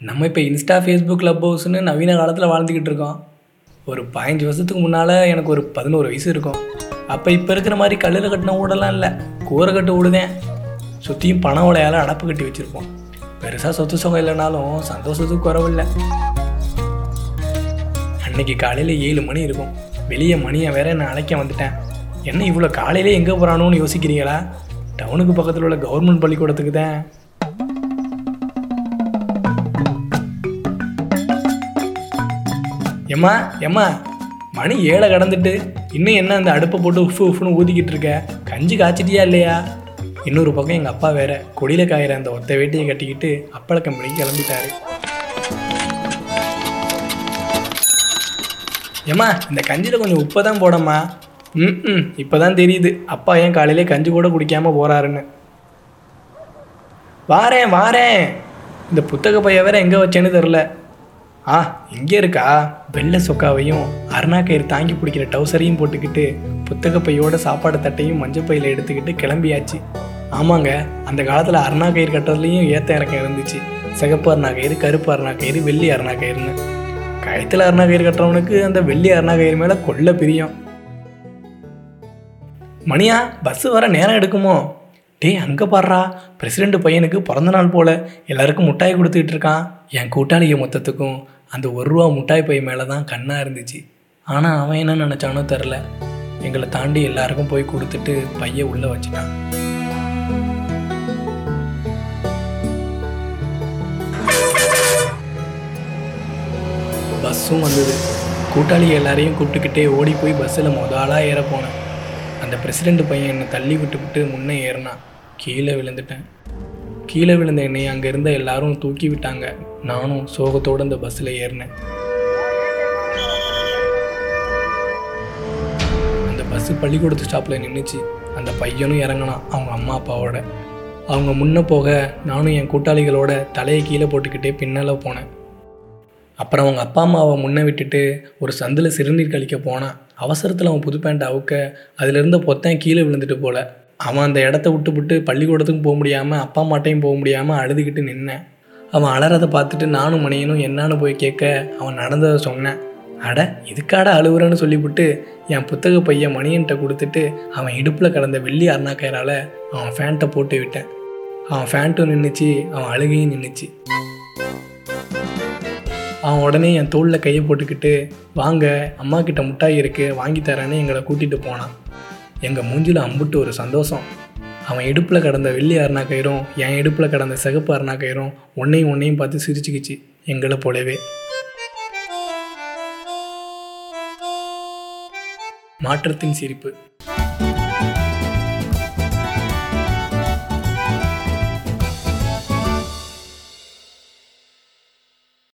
நம்ம இப்போ Insta Facebook club ஹவுஸ்னு நவீன காலத்தில் வாழ்ந்துக்கிட்டு இருக்கோம். ஒரு பதினஞ்சு வருஷத்துக்கு முன்னால் எனக்கு ஒரு பதினோரு வயசு இருக்கும். அப்போ இப்போ இருக்கிற மாதிரி கல்லில் கட்டின ஊடெல்லாம் இல்லை. கூரை கட்டு ஊடுதேன். சுற்றியும் பண உலையால் அடப்பு கட்டி வச்சுருப்போம். பெருசாக சொத்து சுகம் இல்லைனாலும் சந்தோஷத்துக்கு குறவில்லை அன்னைக்கு காலையில் ஏழு மணி இருக்கும். வெளியே மணியை வேற நான் அழைக்க வந்துட்டேன். என்ன இவ்வளோ காலையிலே எங்கே போகிறானோன்னு யோசிக்கிறீங்களா? டவுனுக்கு பக்கத்தில் உள்ள கவர்மெண்ட் பள்ளிக்கூடத்துக்கு தான். எம்மா எம்மா மணி ஏழை கடந்துட்டு இன்னும் என்ன அந்த அடுப்பை போட்டு உஃபு உஃப்னு ஊதிக்கிட்டு இருக்க? கஞ்சி காய்ச்சிட்டியா இல்லையா? இன்னொரு பக்கம் எங்கள் அப்பா வேற கொடியில் காயிற அந்த ஒத்த வேட்டியை கட்டிக்கிட்டு அப்பள கம்பெனிக்கு கிளம்பிட்டாரு. ஏம்மா இந்த கஞ்சியில் கொஞ்சம் உப்பை தான் போடம்மா. ம் ம் இப்போ தான் தெரியுது. அப்பா ஏன் காலையிலே கஞ்சி கூட குடிக்காமல் போகிறாருன்னு வாரேன் வாரேன். இந்த புத்தக பைய வேற எங்கே வச்சேன்னு தெரில ஆ இங்கே இருக்கா? வெள்ளை சொக்காவையும் அருணாக்கயிறு தாங்கி பிடிக்கிற டவுசரையும் போட்டுக்கிட்டு புத்தகப்பையோட சாப்பாடு தட்டையும் மஞ்சள் பையில் எடுத்துக்கிட்டு கிளம்பியாச்சு. ஆமாங்க அந்த காலத்தில் அருணாக்கயிறு கட்டுறதுலையும் ஏத்த இறக்கம் இருந்துச்சு. சிகப்பு அருணாக்கயிறு கருப்பு அருணாக்கயிறு வெள்ளி அருணாக்கயிறுன்னு. கழுத்தில் அருணாக்கயிறு கட்டுறவனுக்கு அந்த வெள்ளி அருணாக்கயிறு மேலே கொள்ள பிரியம். மணியா பஸ் வர நேரம் எடுக்குமோ? டேய் அங்கே பாடுறா பிரசிடெண்ட் பையனுக்கு பிறந்த நாள் போல். எல்லாருக்கும் முட்டாய் கொடுத்துக்கிட்டு இருக்கான். என் கூட்டாளிக மொத்தத்துக்கும். அந்த ஒரு ரூபா முட்டாய் பை மேலே தான் கண்ணாக இருந்துச்சு. ஆனால் அவன் என்ன நினச்சானோ தெரில எங்களை தாண்டி எல்லாருக்கும் போய் கொடுத்துட்டு பைய உள்ளே வச்சுட்டான். பஸ்ஸும் வந்தது. கூட்டாளி எல்லாரையும் கூப்பிட்டுக்கிட்டே ஓடி போய் பஸ்ஸில் மொத ஆளாக ஏற போனேன். அந்த பிரசிடெண்ட் பையன் என்னை தள்ளி விட்டுவிட்டு முன்னே ஏறினான். கீழே விழுந்துட்டேன். கீழே விழுந்த என்னை அங்கே இருந்த எல்லாரும் தூக்கி விட்டாங்க. நானும் சோகத்தோடு அந்த பஸ்ஸில் ஏறினேன். அந்த பஸ்ஸு பள்ளிக்கூடத்து ஸ்டாப்பில் நின்றுச்சு. அந்த பையனும் இறங்கினான் அவங்க அம்மா அப்பாவோட. அவங்க முன்ன போக நானும் என் கூட்டாளிகளோட தலையை கீழே போட்டுக்கிட்டே பின்னால் போனேன். அப்புறம் அவங்க அப்பா அம்மாவை முன்னே விட்டுட்டு ஒரு சந்தில் சிறுநீர் கழிக்க போனான். அவசரத்தில் அவன் புது பேண்ட் அவுக்க அதிலிருந்த பொத்தன் கீழே விழுந்துட்டு போல. அவன் அந்த இடத்த விட்டுவிட்டு பள்ளிக்கூடத்துக்கும் போக முடியாமல் அப்பா அம்மாட்டையும் போக முடியாமல் அழுதுகிட்டு நின்னேன் அவன் அலறதை பார்த்துட்டு நானும் மணியனும் என்னான்னு போய் கேட்க அவன் நடந்ததை சொன்னேன். அட இதுக்காட அழுகுறேன்னு சொல்லிவிட்டு என் புத்தக பையன் மணியன்ட்ட கொடுத்துட்டு அவன் இடுப்பில் கடந்த வெள்ளி அருணாக்கயரால் அவன் ஃபேண்ட்டை போட்டு விட்டேன். அவன் ஃபேண்ட்டும் நின்றுச்சு அவன் அழுகையும் நின்றுச்சு அவன் உடனே என் தோளில் கையை போட்டுக்கிட்டு வாங்க அம்மா கிட்ட முட்டாய் இருக்குது வாங்கி தரேன்னு எங்களை கூட்டிகிட்டு போனான். எங்கள் மூஞ்சில் அம்புட்டு ஒரு சந்தோஷம். அவன் இடுப்பில் கடந்த வெள்ளி அருணா கயிறும் என் இடுப்பில் கடந்த சிகப்பு அருணா கயிறும் ஒன்னையும் ஒன்னையும் பார்த்து சிரிச்சுக்கிச்சு எங்களை போலவே. மாற்றத்தின் சிரிப்பு.